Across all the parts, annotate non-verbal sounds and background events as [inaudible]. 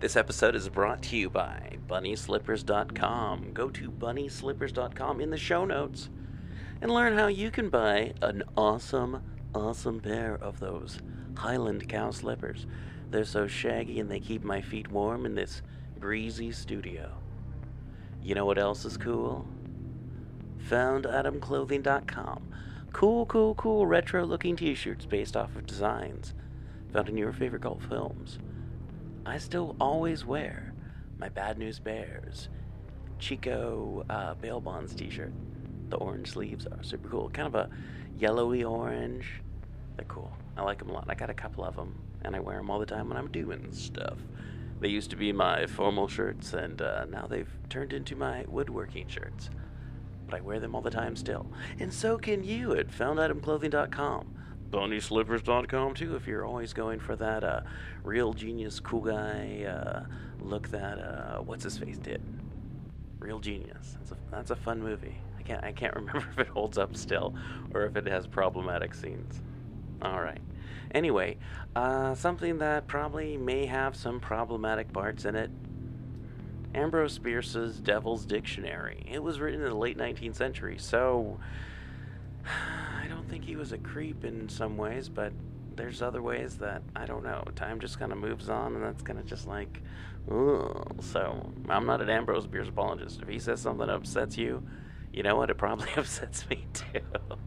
This episode is brought to you by BunnySlippers.com. Go to BunnySlippers.com in the show notes and learn how you can buy an awesome, awesome pair of those Highland cow slippers. They're so shaggy and they keep my feet warm in this breezy studio. You know what else is cool? FoundItemClothing.com. Cool, cool, cool retro looking t shirts based off of designs found in your favorite cult films. I still always wear my Bad News Bears Chico uh, Bail Bonds t shirt. The orange sleeves are super cool. Kind of a yellowy orange. They're cool. I like them a lot. I got a couple of them, and I wear them all the time when I'm doing stuff. They used to be my formal shirts, and uh, now they've turned into my woodworking shirts. But I wear them all the time still. And so can you at FoundItemClothing.com. BunnySlippers.com too, if you're always going for that uh, real genius, cool guy uh, look that, uh, what's his face did. Real Genius. That's a, that's a fun movie. I can't, I can't [laughs] remember if it holds up still or if it has problematic scenes. All right. Anyway, uh, something that probably may have some problematic parts in it. Ambrose Bierce's Devil's Dictionary. It was written in the late 19th century, so think he was a creep in some ways, but there's other ways that I don't know. Time just kind of moves on, and that's kind of just like, ugh. So I'm not an Ambrose Bierce apologist. If he says something that upsets you, you know what? It probably [laughs] upsets me too. [laughs]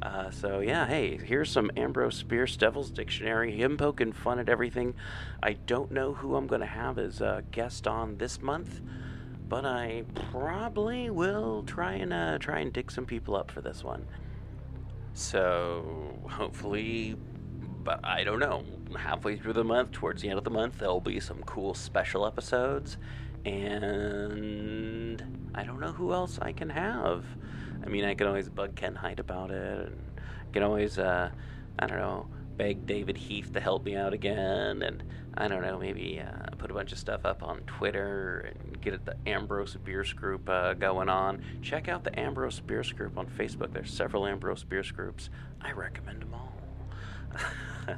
Uh, so yeah, hey, here's some Ambrose Bierce Devil's Dictionary. Him poking fun at everything. I don't know who I'm to have as a guest on this month, but I probably will try and uh, try and dig some people up for this one. So hopefully, but I don't know. Halfway through the month, towards the end of the month, there'll be some cool special episodes, and I don't know who else I can have. I mean, I can always bug Ken Height about it, and I can always, uh, I don't know, beg David Heath to help me out again, and I don't know, maybe uh, put a bunch of stuff up on Twitter and get the Ambrose Bierce group uh, going on. Check out the Ambrose Bierce group on Facebook. There's several Ambrose Bierce groups. I recommend them all. [laughs]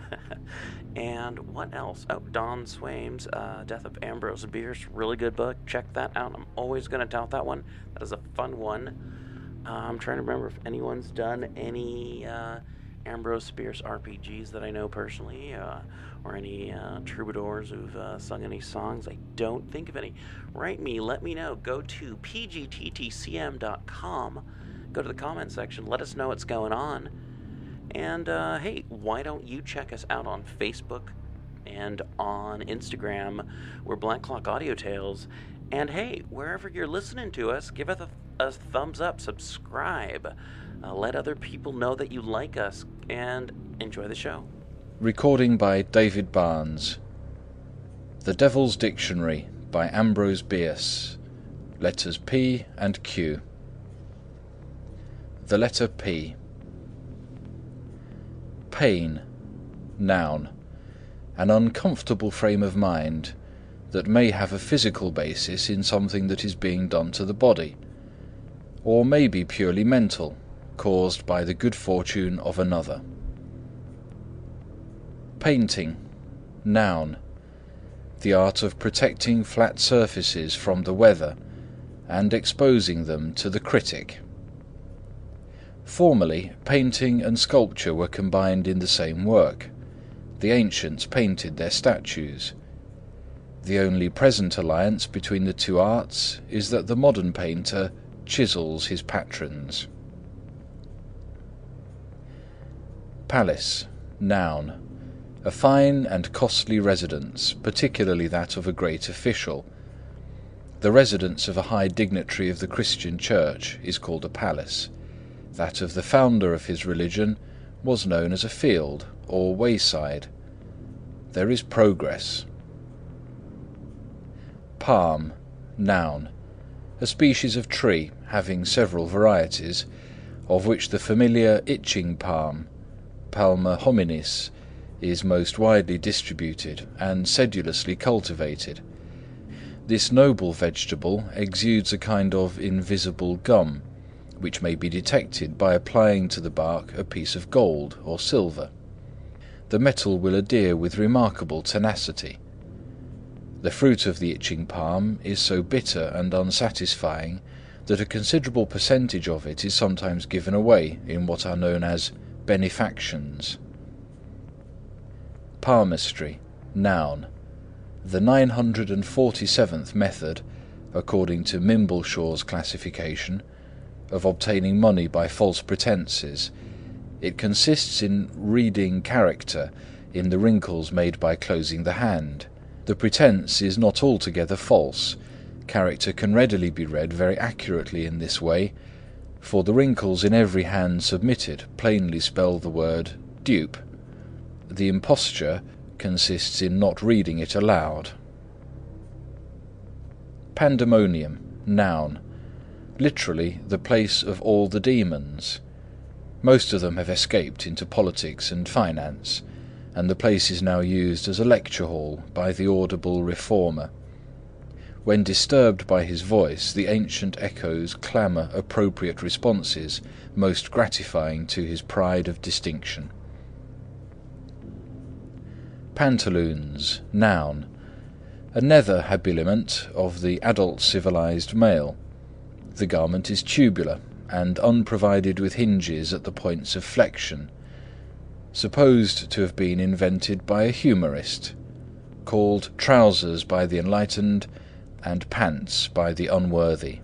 and what else? Oh, Don Swaim's uh, Death of Ambrose Bierce. Really good book. Check that out. I'm always going to tout that one. That is a fun one. Uh, I'm trying to remember if anyone's done any uh, Ambrose Bierce RPGs that I know personally, uh, or any uh, troubadours who've uh, sung any songs. I don't think of any. Write me, let me know. Go to pgttcm.com, go to the comment section, let us know what's going on. And uh, hey, why don't you check us out on Facebook and on Instagram? We're Black Clock Audio Tales. And hey, wherever you're listening to us, give us a, a thumbs up, subscribe, uh, let other people know that you like us, and enjoy the show. Recording by David Barnes. The Devil's Dictionary by Ambrose Bierce. Letters P and Q. The letter P. Pain, noun. An uncomfortable frame of mind that may have a physical basis in something that is being done to the body, or may be purely mental, caused by the good fortune of another. Painting, noun. The art of protecting flat surfaces from the weather and exposing them to the critic. Formerly, painting and sculpture were combined in the same work. The ancients painted their statues. The only present alliance between the two arts is that the modern painter chisels his patrons. Palace, noun. A fine and costly residence, particularly that of a great official. The residence of a high dignitary of the Christian Church is called a palace. That of the founder of his religion was known as a field or wayside. There is progress. Palm, noun. A species of tree having several varieties, of which the familiar itching palm, Palma hominis, is most widely distributed and sedulously cultivated. This noble vegetable exudes a kind of invisible gum, which may be detected by applying to the bark a piece of gold or silver. The metal will adhere with remarkable tenacity. The fruit of the itching palm is so bitter and unsatisfying that a considerable percentage of it is sometimes given away in what are known as benefactions. Palmistry, noun. The 947th method, according to Mimbleshaw's classification, of obtaining money by false pretences. It consists in reading character in the wrinkles made by closing the hand. The pretence is not altogether false. Character can readily be read very accurately in this way, for the wrinkles in every hand submitted plainly spell the word dupe. The imposture consists in not reading it aloud. Pandemonium, noun. Literally, the place of all the demons. Most of them have escaped into politics and finance and the place is now used as a lecture hall by the audible reformer. When disturbed by his voice, the ancient echoes clamour appropriate responses most gratifying to his pride of distinction. Pantaloons, noun. A nether habiliment of the adult civilized male. The garment is tubular and unprovided with hinges at the points of flexion supposed to have been invented by a humorist, called trousers by the enlightened and pants by the unworthy.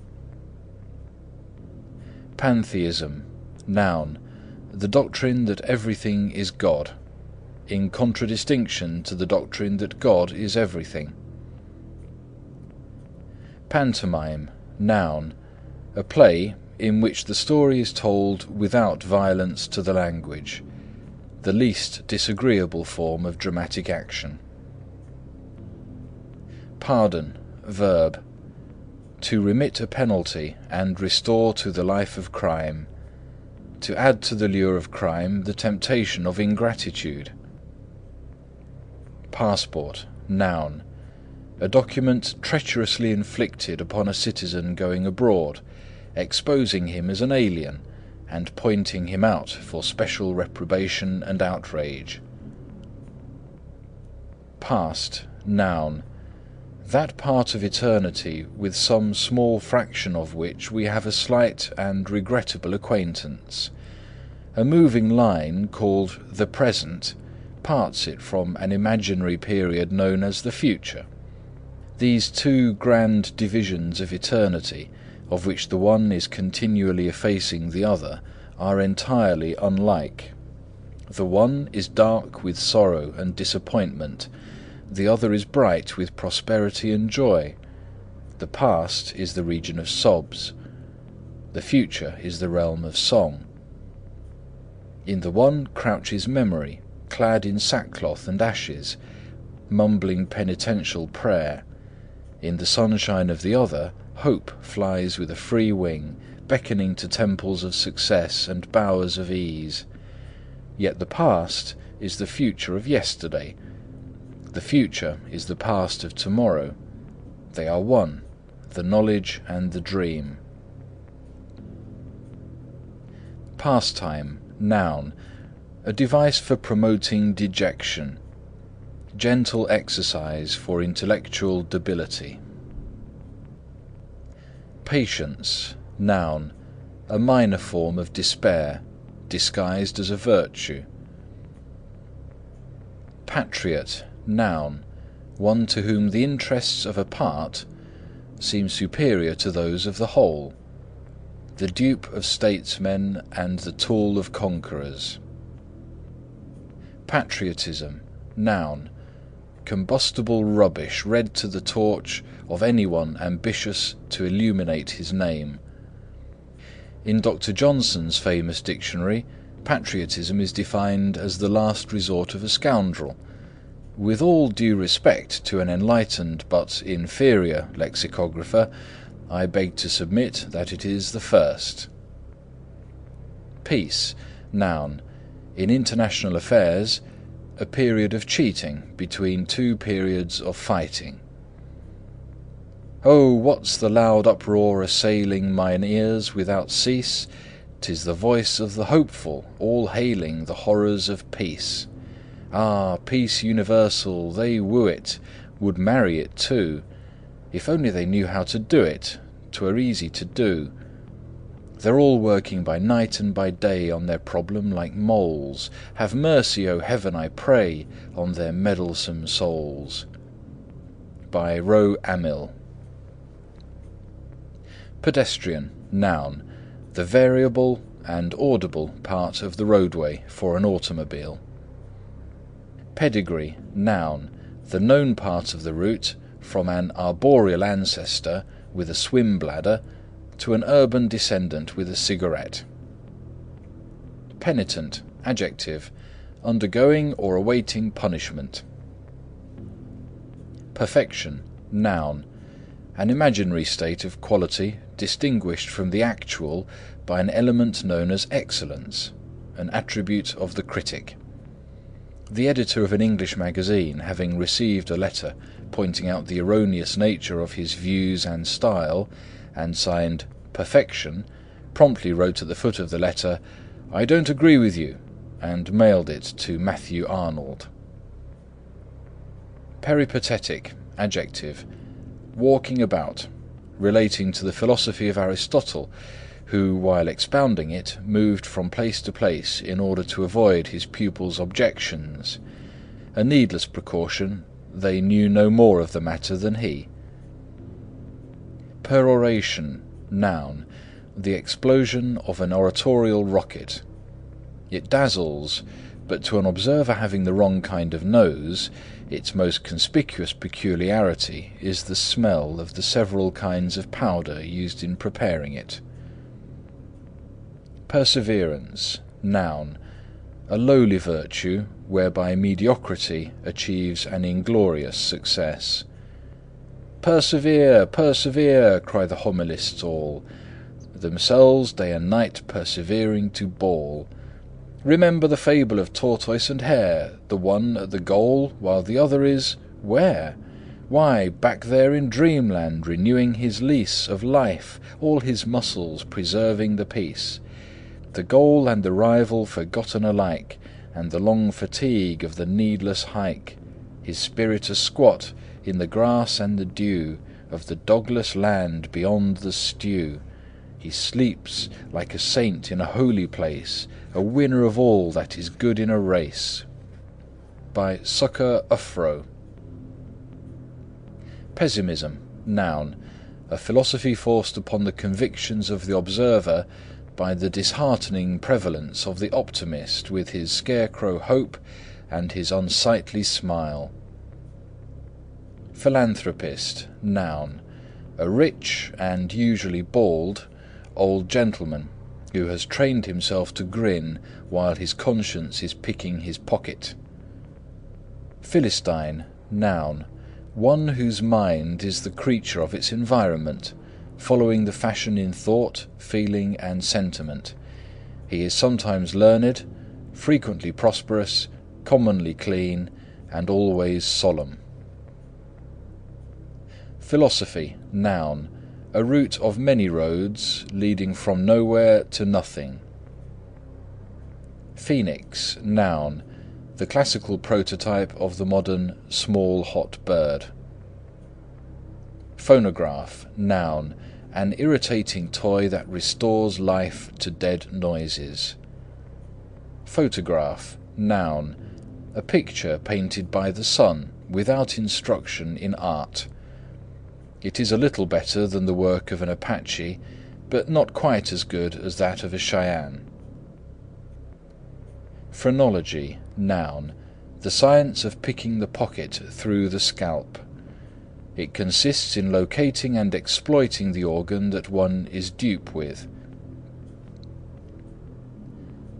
Pantheism, noun, the doctrine that everything is God, in contradistinction to the doctrine that God is everything. Pantomime, noun, a play in which the story is told without violence to the language, the least disagreeable form of dramatic action. Pardon, verb. To remit a penalty and restore to the life of crime. To add to the lure of crime the temptation of ingratitude. Passport, noun. A document treacherously inflicted upon a citizen going abroad, exposing him as an alien and pointing him out for special reprobation and outrage. Past, noun. That part of eternity with some small fraction of which we have a slight and regrettable acquaintance. A moving line called the present parts it from an imaginary period known as the future. These two grand divisions of eternity of which the one is continually effacing the other, are entirely unlike. The one is dark with sorrow and disappointment, the other is bright with prosperity and joy. The past is the region of sobs, the future is the realm of song. In the one crouches memory, clad in sackcloth and ashes, mumbling penitential prayer. In the sunshine of the other Hope flies with a free wing, beckoning to temples of success and bowers of ease. Yet the past is the future of yesterday. The future is the past of tomorrow. They are one, the knowledge and the dream. Pastime, noun. A device for promoting dejection. Gentle exercise for intellectual debility. Patience, noun, a minor form of despair, disguised as a virtue. Patriot, noun, one to whom the interests of a part seem superior to those of the whole, the dupe of statesmen and the tool of conquerors. Patriotism, noun, combustible rubbish read to the torch of anyone ambitious to illuminate his name. In Dr. Johnson's famous dictionary, patriotism is defined as the last resort of a scoundrel. With all due respect to an enlightened but inferior lexicographer, I beg to submit that it is the first. Peace, noun. In international affairs, a period of cheating between two periods of fighting. Oh, what's the loud uproar assailing mine ears without cease? 'Tis the voice of the hopeful, all hailing the horrors of peace. Ah, peace universal, they woo it, would marry it too, if only they knew how to do it, 'twere easy to do. They're all working by night and by day on their problem like moles. Have mercy, O Heaven, I pray, on their meddlesome souls. By Rowe Amill Pedestrian, noun, the variable and audible part of the roadway for an automobile. Pedigree, noun, the known part of the route from an arboreal ancestor with a swim bladder to an urban descendant with a cigarette. Penitent, adjective, undergoing or awaiting punishment. Perfection, noun, an imaginary state of quality distinguished from the actual by an element known as excellence, an attribute of the critic. The editor of an English magazine, having received a letter pointing out the erroneous nature of his views and style, and signed "Perfection," promptly wrote at the foot of the letter, "I don't agree with you," and mailed it to Matthew Arnold. Peripatetic, adjective, walking about, relating to the philosophy of Aristotle, who, while expounding it, moved from place to place in order to avoid his pupils' objections. A needless precaution, they knew no more of the matter than he. Peroration, noun, the explosion of an oratorial rocket. It dazzles, but to an observer having the wrong kind of nose, its most conspicuous peculiarity is the smell of the several kinds of powder used in preparing it. Perseverance, noun, a lowly virtue whereby mediocrity achieves an inglorious success. Persevere, persevere, cry the homilists all, themselves day and night persevering to bawl. Remember the fable of tortoise and hare, the one at the goal, while the other is where? Why, back there in dreamland, renewing his lease of life, all his muscles preserving the peace. The goal and the rival forgotten alike, and the long fatigue of the needless hike, his spirit a squat in the grass and the dew of the dogless land beyond the stew. He sleeps like a saint in a holy place, a winner of all that is good in a race. By Sukker Uffro. Pessimism, noun, a philosophy forced upon the convictions of the observer by the disheartening prevalence of the optimist with his scarecrow hope and his unsightly smile. Philanthropist, noun, a rich, and usually bald, old gentleman who has trained himself to grin while his conscience is picking his pocket. Philistine, noun, one whose mind is the creature of its environment, following the fashion in thought, feeling, and sentiment. He is sometimes learned, frequently prosperous, commonly clean, and always solemn. Philosophy, noun, a route of many roads leading from nowhere to nothing. Phoenix, noun, the classical prototype of the modern small hot bird. Phonograph, noun, an irritating toy that restores life to dead noises. Photograph, noun, a picture painted by the sun without instruction in art. It is a little better than the work of an Apache, but not quite as good as that of a Cheyenne. Phrenology, noun, the science of picking the pocket through the scalp. It consists in locating and exploiting the organ that one is dupe with.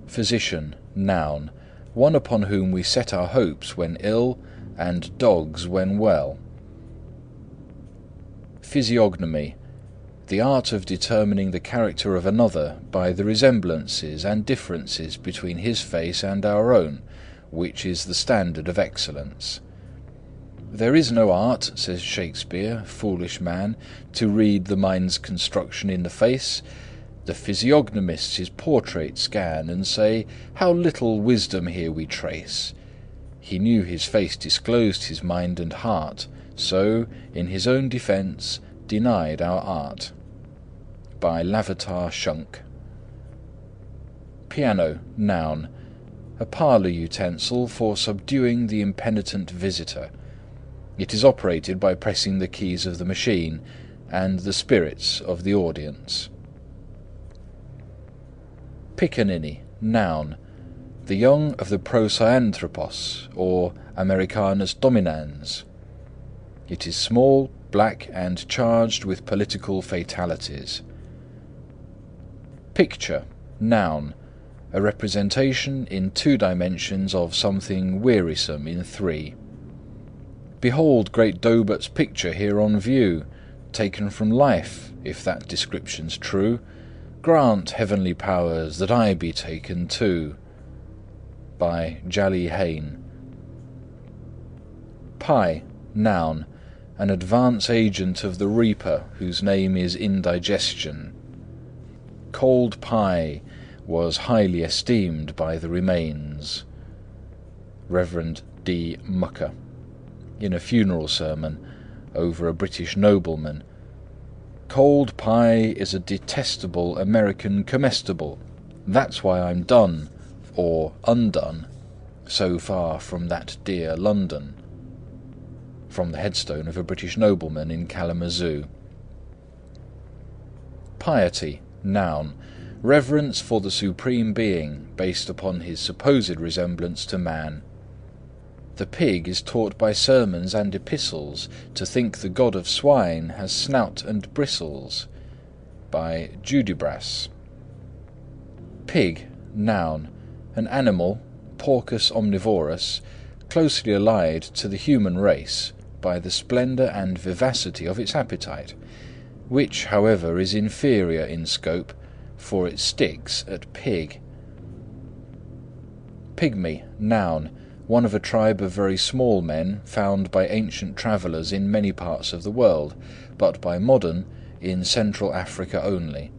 Physician, noun, one upon whom we set our hopes when ill, and dogs when well. Physiognomy, the art of determining the character of another by the resemblances and differences between his face and our own, which is the standard of excellence. There is no art, says Shakespeare, foolish man, to read the mind's construction in the face. The physiognomists his portrait scan, and say, How little wisdom here we trace! He knew his face disclosed his mind and heart, so, in his own defence, denied our art. By Lavater Shunk. Piano, noun. A parlour utensil for subduing the impenitent visitor. It is operated by pressing the keys of the machine and the spirits of the audience. Piccaninny, noun. The young of the Procyanthropos or Americanus dominans. It is small, black and charged with political fatalities. Picture, noun. A representation in two dimensions of something wearisome in three. Behold great Daubert's picture here on view, taken from life, if that description's true. Grant, heavenly powers, that I be taken too. By Jally Hayne. Pie, noun. An advance agent of the reaper whose name is indigestion. Cold pie was highly esteemed by the remains. Rev. D. Mucker in a funeral sermon over a British nobleman. Cold pie is a detestable American comestible. That's why I'm done, or undone, so far from that dear London. From the headstone of a British nobleman in Kalamazoo. Piety, noun. Reverence for the Supreme Being, based upon his supposed resemblance to man. The pig is taught by sermons and epistles to think the god of swine has snout and bristles. By Judibras. Pig, noun. An animal, Porcus omnivorus, closely allied to the human race by the splendour and vivacity of its appetite, which, however, is inferior in scope, for it sticks at pig. Pygmy, noun one of a tribe of very small men found by ancient travellers in many parts of the world, but by modern in Central Africa only.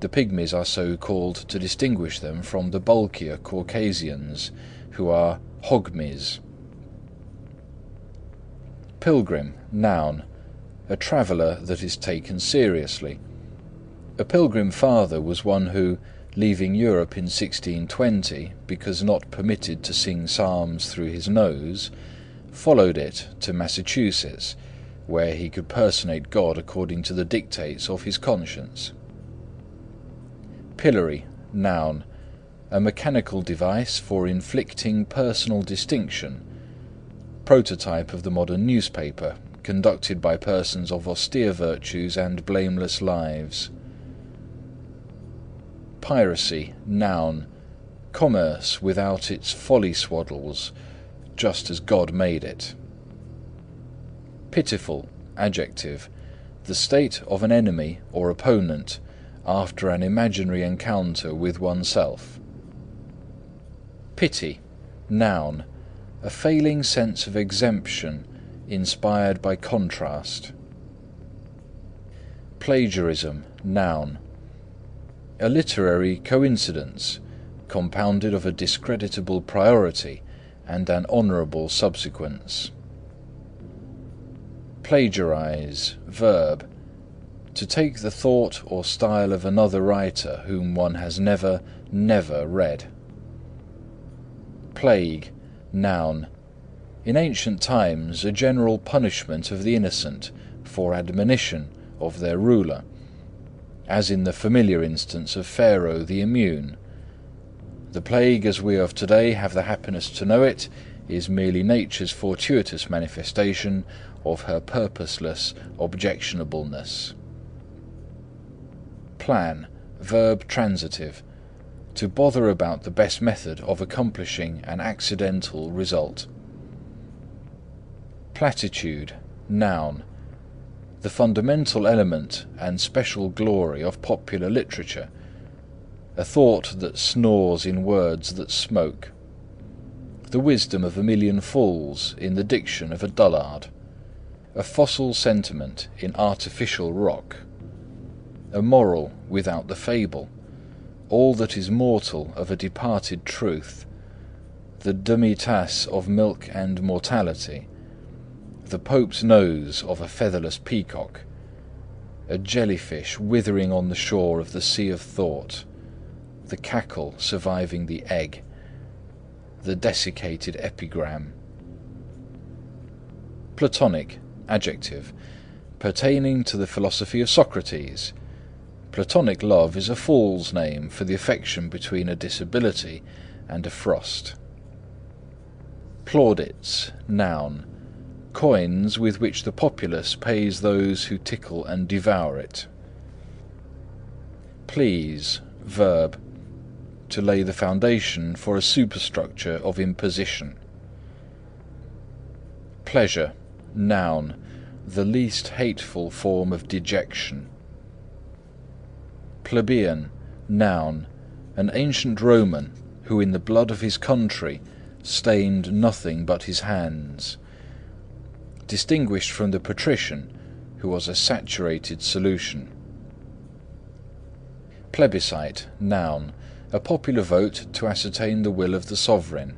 The Pygmies are so called to distinguish them from the bulkier Caucasians, who are Hogmies. Pilgrim, noun. A traveller that is taken seriously. A pilgrim father was one who, leaving Europe in 1620 because not permitted to sing psalms through his nose, followed it to Massachusetts, where he could personate God according to the dictates of his conscience. Pillory, noun. A mechanical device for inflicting personal distinction. Prototype of the modern newspaper, conducted by persons of austere virtues and blameless lives. Piracy, noun. Commerce without its folly swaddles, just as God made it. Pitiful, adjective. The state of an enemy or opponent after an imaginary encounter with oneself. Pity, noun. A failing sense of exemption inspired by contrast. Plagiarism, noun a literary coincidence, compounded of a discreditable priority and an honourable subsequence. Plagiarize, verb. To take the thought or style of another writer whom one has never, never read. Plague, noun. In ancient times a general punishment of the innocent for admonition of their ruler as in the familiar instance of Pharaoh the Immune. The plague as we of today have the happiness to know it is merely nature's fortuitous manifestation of her purposeless objectionableness. Plan, verb transitive, to bother about the best method of accomplishing an accidental result. Platitude, noun, the fundamental element and special glory of popular literature, a thought that snores in words that smoke, the wisdom of a million fools in the diction of a dullard, a fossil sentiment in artificial rock, a moral without the fable, all that is mortal of a departed truth, the demitasse of milk and mortality, the Pope's nose of a featherless peacock, a jellyfish withering on the shore of the sea of thought, the cackle surviving the egg, the desiccated epigram. Platonic, adjective, pertaining to the philosophy of Socrates. Platonic love is a fool's name for the affection between a disability and a frost. Plaudits, noun, coins with which the populace pays those who tickle and devour it. Please, verb, to lay the foundation for a superstructure of imposition. Pleasure, noun, the least hateful form of dejection. Plebeian, noun, an ancient Roman who in the blood of his country stained nothing but his hands. Distinguished from the patrician who was a saturated solution. Plebiscite, noun, a popular vote to ascertain the will of the sovereign.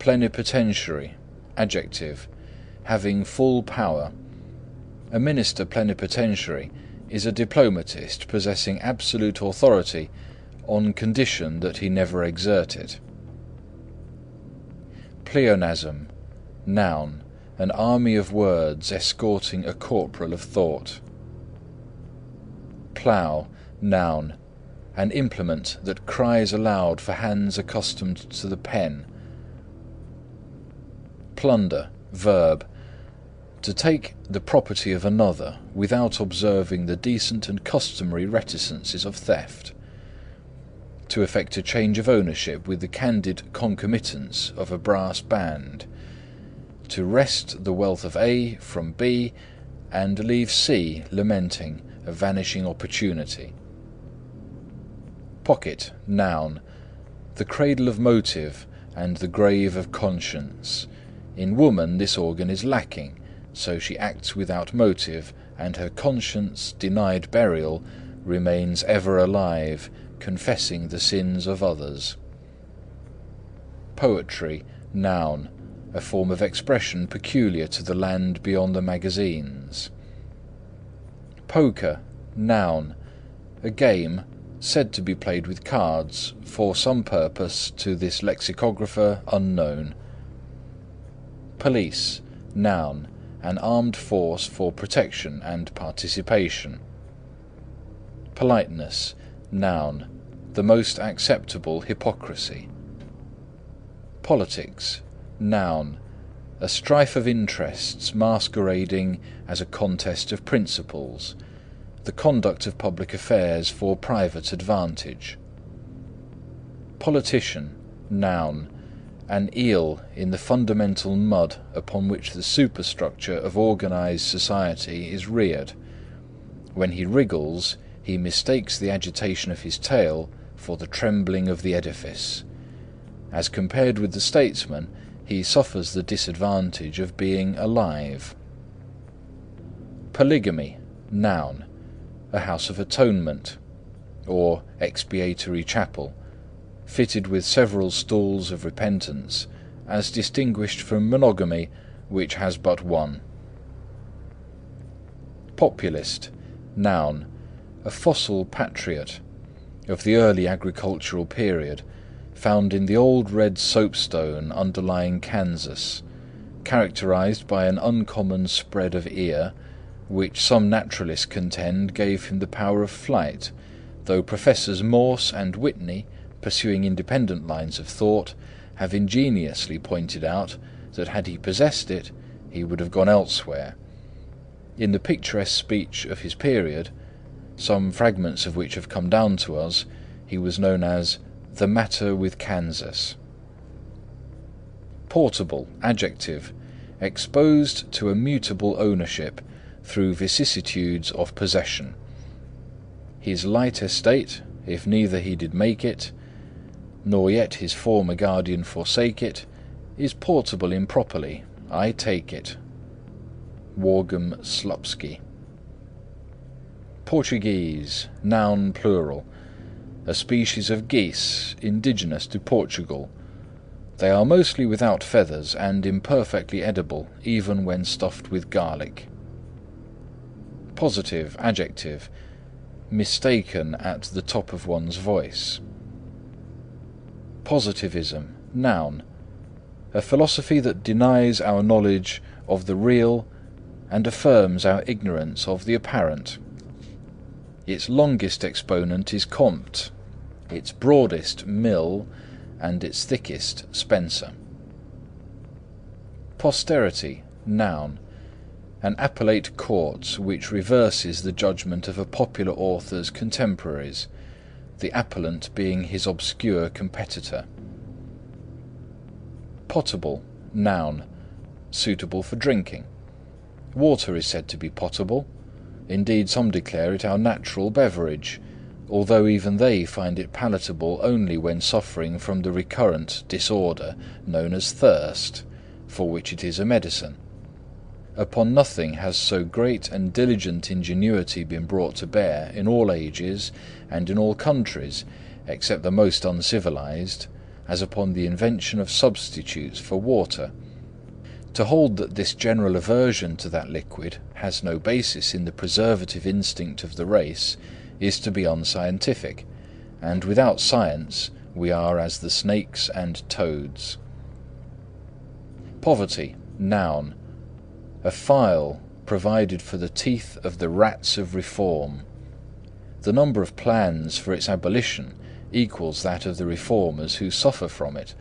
Plenipotentiary, adjective, having full power. A minister plenipotentiary is a diplomatist possessing absolute authority on condition that he never exert it. Pleonasm, noun, an army of words escorting a corporal of thought. Plough, noun, an implement that cries aloud for hands accustomed to the pen. Plunder, verb, to take the property of another without observing the decent and customary reticences of theft. To effect a change of ownership with the candid concomitance of a brass band. To wrest the wealth of A from B and leave C lamenting a vanishing opportunity. Pocket, noun, the cradle of motive and the grave of conscience. In woman this organ is lacking, so she acts without motive, and her conscience, denied burial, remains ever alive, confessing the sins of others. Poetry, noun, a form of expression peculiar to the land beyond the magazines. Poker, noun, a game said to be played with cards, for some purpose to this lexicographer unknown. Police, noun, an armed force for protection and participation. Politeness, noun, the most acceptable hypocrisy. Politics, noun, a strife of interests masquerading as a contest of principles, the conduct of public affairs for private advantage. Politician, noun, an eel in the fundamental mud upon which the superstructure of organised society is reared. When he wriggles, he mistakes the agitation of his tail for the trembling of the edifice. As compared with the statesman, he suffers the disadvantage of being alive. Polygamy, noun, a house of atonement, or expiatory chapel, fitted with several stools of repentance, as distinguished from monogamy, which has but one. Populist, noun, a fossil patriot of the early agricultural period, found in the old red soapstone underlying Kansas, characterized by an uncommon spread of ear, which some naturalists contend gave him the power of flight, though Professors Morse and Whitney, pursuing independent lines of thought, have ingeniously pointed out that had he possessed it, he would have gone elsewhere. In the picturesque speech of his period, some fragments of which have come down to us, he was known as the matter with Kansas. Portable, adjective, exposed to a mutable ownership through vicissitudes of possession. His light estate, if neither he did make it, nor yet his former guardian forsake it, is portable improperly, I take it. Worgum Slupsky. Portuguese, noun plural, a species of geese indigenous to Portugal, They are mostly without feathers and imperfectly edible even when stuffed with garlic. Positive, adjective, mistaken at the top of one's voice. Positivism, noun, a philosophy that denies our knowledge of the real and affirms our ignorance of the apparent. Its longest exponent is Comte, its broadest Mill, and its thickest Spencer. Posterity, noun, an appellate court which reverses the judgment of a popular author's contemporaries, the appellant being his obscure competitor. Potable, noun, suitable for drinking. Water is said to be potable; indeed some declare it our natural beverage, although even they find it palatable only when suffering from the recurrent disorder known as thirst, for which it is a medicine. Upon nothing has so great and diligent ingenuity been brought to bear in all ages and in all countries, except the most uncivilised, as upon the invention of substitutes for water. To hold that this general aversion to that liquid has no basis in the preservative instinct of the race is to be unscientific, and without science we are as the snakes and toads. Poverty, noun, a file provided for the teeth of the rats of reform. The number of plans for its abolition equals that of the reformers who suffer from it,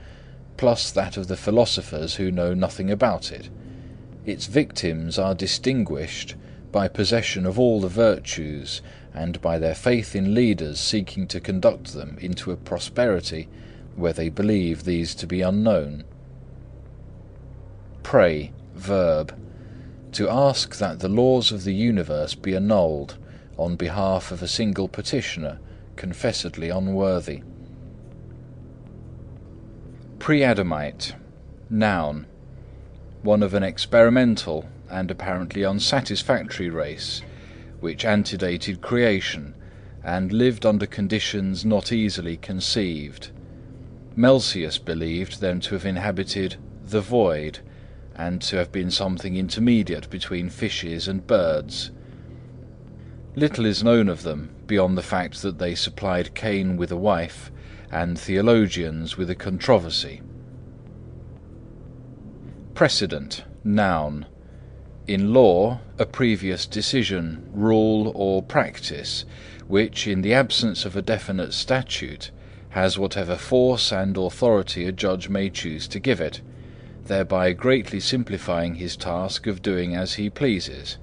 plus that of the philosophers who know nothing about it. Its victims are distinguished by possession of all the virtues and by their faith in leaders seeking to conduct them into a prosperity where they believe these to be unknown. Pray, verb, to ask that the laws of the universe be annulled on behalf of a single petitioner confessedly unworthy. Pre-Adamite, noun, one of an experimental and apparently unsatisfactory race which antedated creation and lived under conditions not easily conceived. Melsius believed them to have inhabited the void and to have been something intermediate between fishes and birds. Little is known of them beyond the fact that they supplied Cain with a wife and theologians with a controversy. Precedent, noun, in law, a previous decision, rule, or practice, which, in the absence of a definite statute, has whatever force and authority a judge may choose to give it, thereby greatly simplifying his task of doing as he pleases.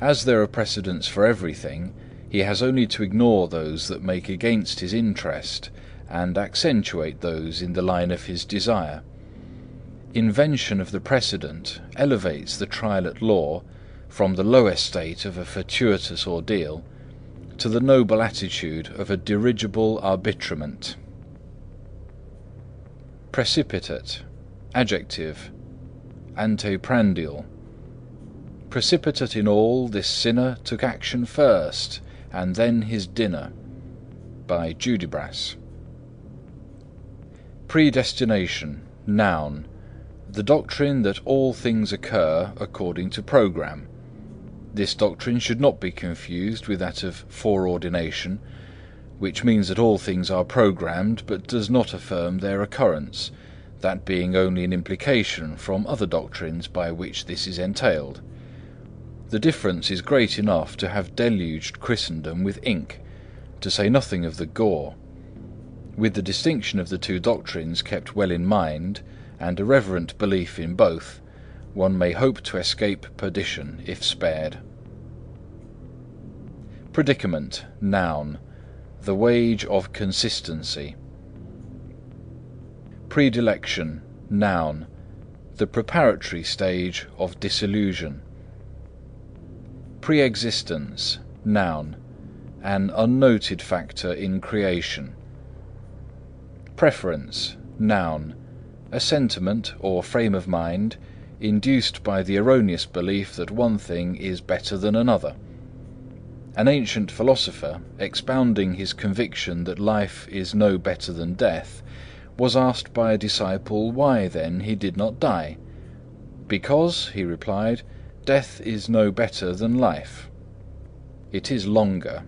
As there are precedents for everything, he has only to ignore those that make against his interest, and accentuate those in the line of his desire. Invention of the precedent elevates the trial at law from the low estate of a fortuitous ordeal to the noble attitude of a dirigible arbitrament. Precipitate, adjective, anteprandial. Precipitate in all, this sinner took action first, and then his dinner. By Judibras. Predestination, noun the doctrine that all things occur according to programme. This doctrine should not be confused with that of foreordination, which means that all things are programmed but does not affirm their occurrence, that being only an implication from other doctrines by which this is entailed. The difference is great enough to have deluged Christendom with ink, to say nothing of the gore. With the distinction of the two doctrines kept well in mind, and a reverent belief in both, one may hope to escape perdition if spared. Predicament, noun, the wage of consistency. Predilection, noun, the preparatory stage of disillusion. Pre-existence, noun, an unnoted factor in creation. Preference, noun, a sentiment or frame of mind induced by the erroneous belief that one thing is better than another. An ancient philosopher, expounding his conviction that life is no better than death, was asked by a disciple why then he did not die. Because, he replied, death is no better than life. It is longer.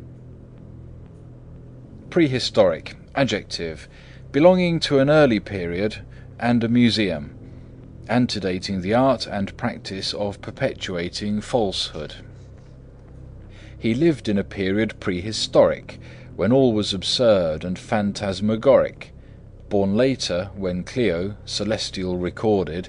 Prehistoric, adjective, belonging to an early period and a museum, antedating the art and practice of perpetuating falsehood. He lived in a period prehistoric, when all was absurd and phantasmagoric, born later, when Clio, celestial recorded,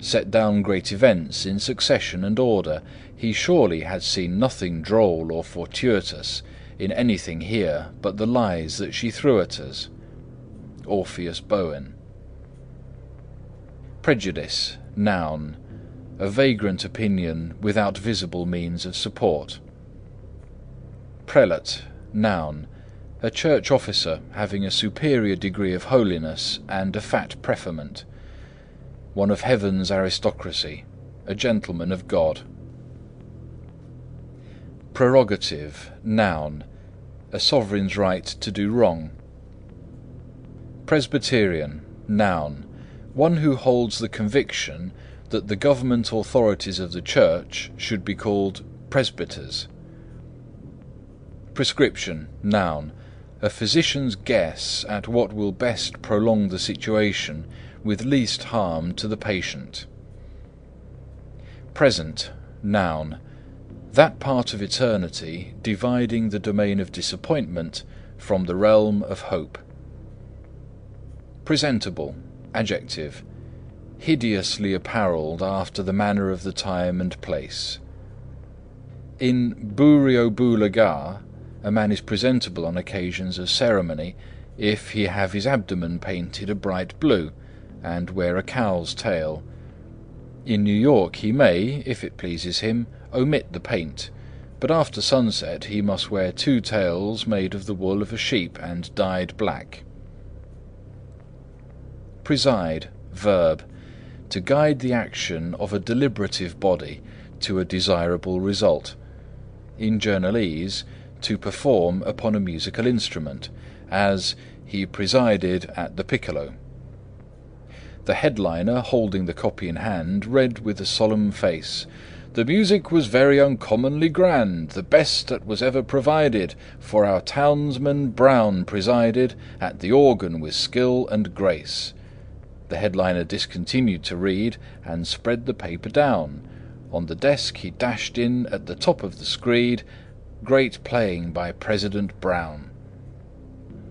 set down great events in succession and order, he surely had seen nothing droll or fortuitous in anything here but the lies that she threw at us. Orpheus Bowen. Prejudice, noun, a vagrant opinion without visible means of support. Prelate, noun, a church officer having a superior degree of holiness and a fat preferment, one of heaven's aristocracy, a gentleman of God. Prerogative, noun, a sovereign's right to do wrong. Presbyterian, noun, one who holds the conviction that the government authorities of the church should be called presbyters. Prescription, noun, a physician's guess at what will best prolong the situation with least harm to the patient. Present, noun, that part of eternity dividing the domain of disappointment from the realm of hope. Presentable, adjective, hideously apparelled after the manner of the time and place. In Lagar, a man is presentable on occasions of ceremony if he have his abdomen painted a bright blue and wear a cow's tail. In New York he may, if it pleases him, omit the paint, but after sunset he must wear two tails made of the wool of a sheep and dyed black. Preside, verb, to guide the action of a deliberative body to a desirable result. In journalese, to perform upon a musical instrument, as he presided at the piccolo. The headliner, holding the copy in hand, read with a solemn face, The music was very uncommonly grand, the best that was ever provided, for our townsman Brown presided at the organ with skill and grace. The headliner discontinued to read and spread the paper down. On the desk he dashed in at the top of the screed Great Playing by President Brown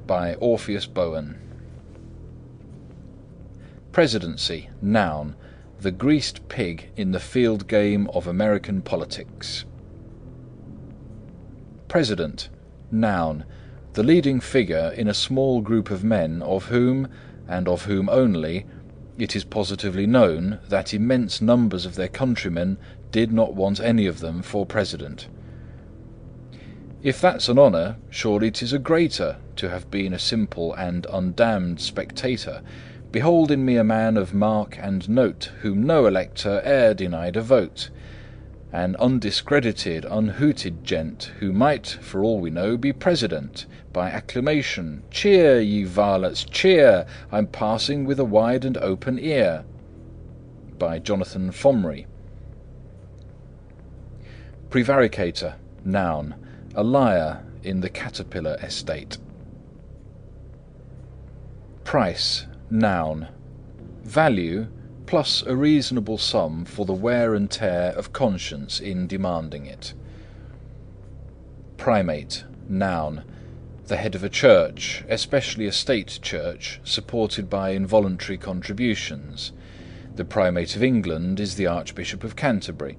by Orpheus Bowen Presidency, noun, the greased pig in the field game of American politics. President, noun, the leading figure in a small group of men of whom, and of whom only, it is positively known that immense numbers of their countrymen did not want any of them for president. If that's an honour, surely 'tis a greater to have been a simple and undamned spectator. Behold in me a man of mark and note, whom no elector e'er denied a vote; an undiscredited, unhooted gent, who might, for all we know, be President, by acclamation. Cheer, ye varlets, cheer! I'm passing with a wide and open ear. By Jonathan Fomry. Prevaricator, noun a liar in the caterpillar estate. Price, noun. Value plus a reasonable sum for the wear and tear of conscience in demanding it. Primate, noun. The head of a church, especially a state church, supported by involuntary contributions. The Primate of England is the Archbishop of Canterbury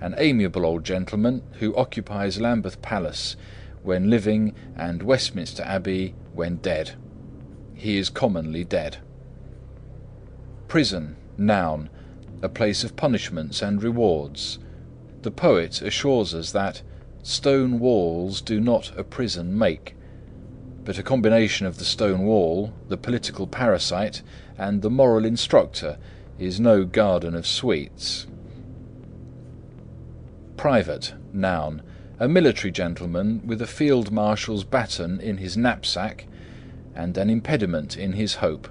an amiable old gentleman who occupies Lambeth Palace when living and Westminster Abbey when dead. He is commonly dead. Prison, noun, a place of punishments and rewards. The poet assures us that stone walls do not a prison make, but a combination of the stone wall, the political parasite, and the moral instructor is no garden of sweets. Private, noun, a military gentleman with a field marshal's baton in his knapsack and an impediment in his hope.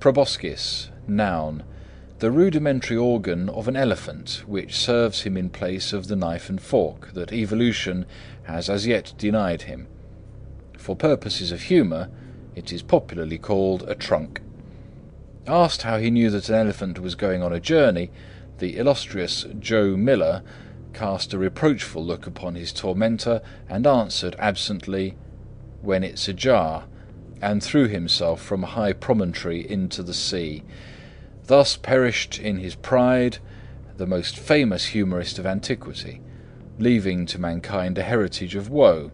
Proboscis, noun. The rudimentary organ of an elephant which serves him in place of the knife and fork that evolution has as yet denied him. For purposes of humour, it is popularly called a trunk. Asked how he knew that an elephant was going on a journey, the illustrious Joe Miller cast a reproachful look upon his tormentor and answered absently, "When it's ajar," and threw himself from a high promontory into the sea. Thus perished in his pride the most famous humorist of antiquity, leaving to mankind a heritage of woe.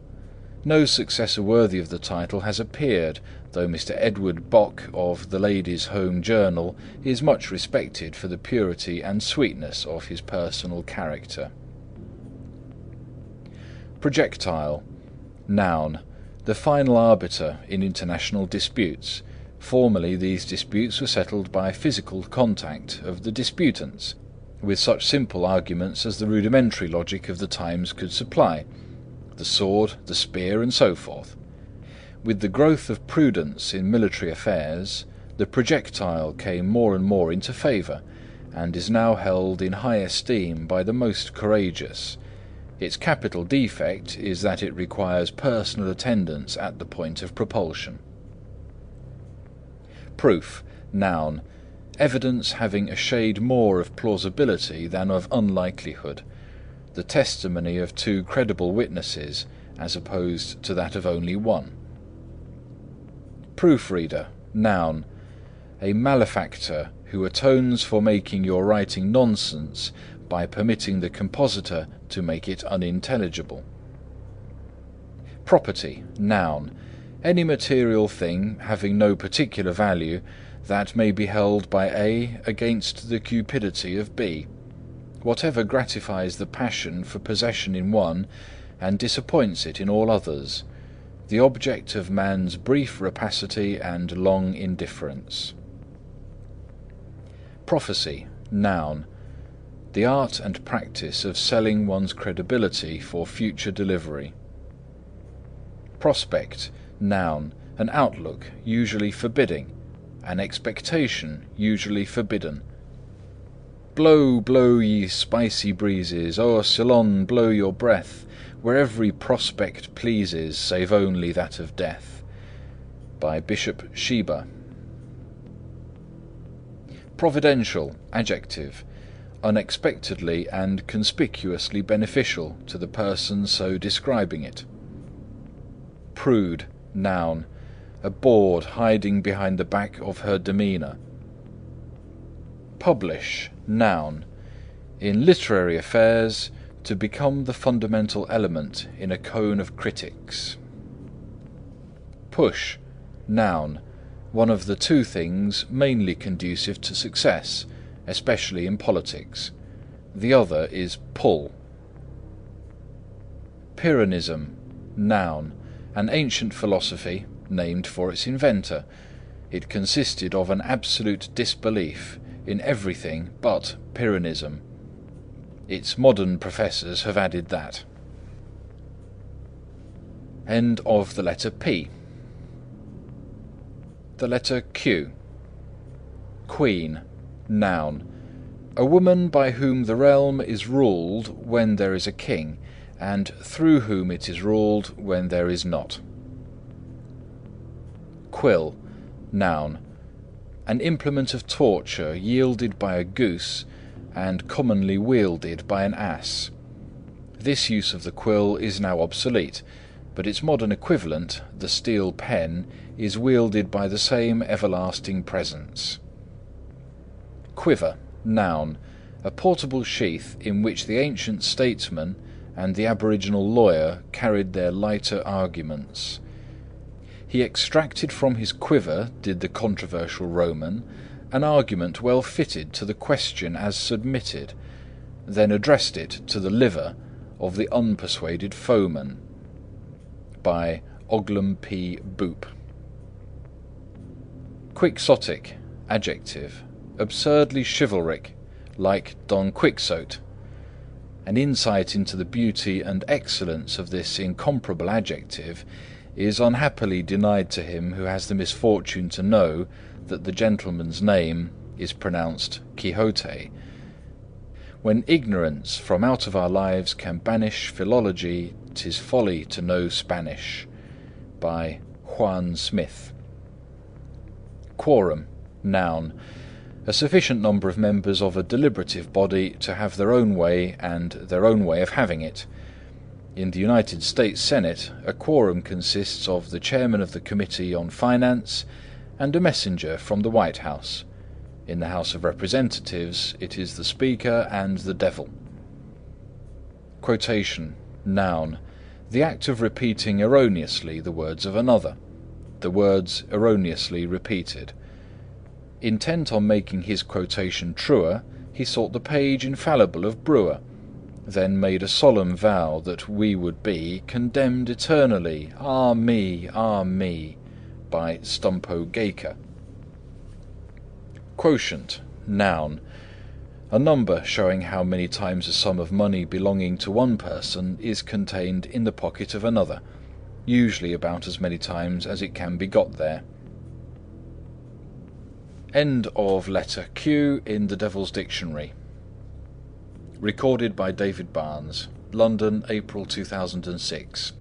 No successor worthy of the title has appeared, though Mr. Edward Bok of the Ladies' Home Journal is much respected for the purity and sweetness of his personal character. Projectile, noun. The final arbiter in international disputes. Formerly these disputes were settled by physical contact of the disputants, with such simple arguments as the rudimentary logic of the times could supply, the sword, the spear, and so forth. With the growth of prudence in military affairs, the projectile came more and more into favour, and is now held in high esteem by the most courageous. Its capital defect is that it requires personal attendance at the point of propulsion. Proof, noun. Evidence having a shade more of plausibility than of unlikelihood. The testimony of two credible witnesses as opposed to that of only one. Proofreader, noun. A malefactor who atones for making your writing nonsense by permitting the compositor to make it unintelligible. Property, noun any material thing having no particular value that may be held by A against the cupidity of B. Whatever gratifies the passion for possession in one and disappoints it in all others. The object of man's brief rapacity and long indifference. Prophecy, noun. The art and practice of selling one's credibility for future delivery. Prospect, noun, an outlook, usually forbidding, an expectation, usually forbidden. Blow, blow, ye spicy breezes, o'er Ceylon blow your breath, where every prospect pleases, save only that of death. By Bishop Sheber. Providential, adjective, unexpectedly and conspicuously beneficial to the person so describing it. Prude, noun, a bawd hiding behind the back of her demeanour. Publish, noun, in literary affairs, to become the fundamental element in a cone of critics. Push, noun, one of the two things mainly conducive to success, especially in politics. The other is pull. Pyrrhonism, noun, an ancient philosophy named for its inventor. It consisted of an absolute disbelief in everything but Pyrrhonism. Its modern professors have added that. End of the letter P. The letter Q. Queen, noun. A woman by whom the realm is ruled when there is a king, and through whom it is ruled when there is not. Quill, noun. An implement of torture yielded by a goose and commonly wielded by an ass. This use of the quill is now obsolete, but its modern equivalent, the steel pen, is wielded by the same everlasting presence. Quiver, noun. A portable sheath in which the ancient statesman and the aboriginal lawyer carried their lighter arguments. He extracted from his quiver, did the controversial Roman, an argument well fitted to the question as submitted, then addressed it to the liver of the unpersuaded foeman. By Oglum P. Boop. Quixotic, adjective, absurdly chivalric, like Don Quixote. An insight into the beauty and excellence of this incomparable adjective is unhappily denied to him who has the misfortune to know that the gentleman's name is pronounced Quixote. When ignorance from out of our lives can banish philology, 'tis folly to know Spanish. By Juan Smith. Quorum, noun. A sufficient number of members of a deliberative body to have their own way and their own way of having it. In the United States Senate, a quorum consists of the chairman of the Committee on Finance and a messenger from the White House. In the House of Representatives, it is the Speaker and the Devil. Quotation, noun. The act of repeating erroneously the words of another. The words erroneously repeated. Intent on making his quotation truer, he sought the page infallible of Brewer then made a solemn vow that we would be condemned eternally, ah me, ah me, by Stumpo Gaker. Quotient, noun. A number showing how many times a sum of money belonging to one person is contained in the pocket of another, usually about as many times as it can be got there. End of letter Q in the Devil's Dictionary. Recorded by David Barnes, London, April 2006.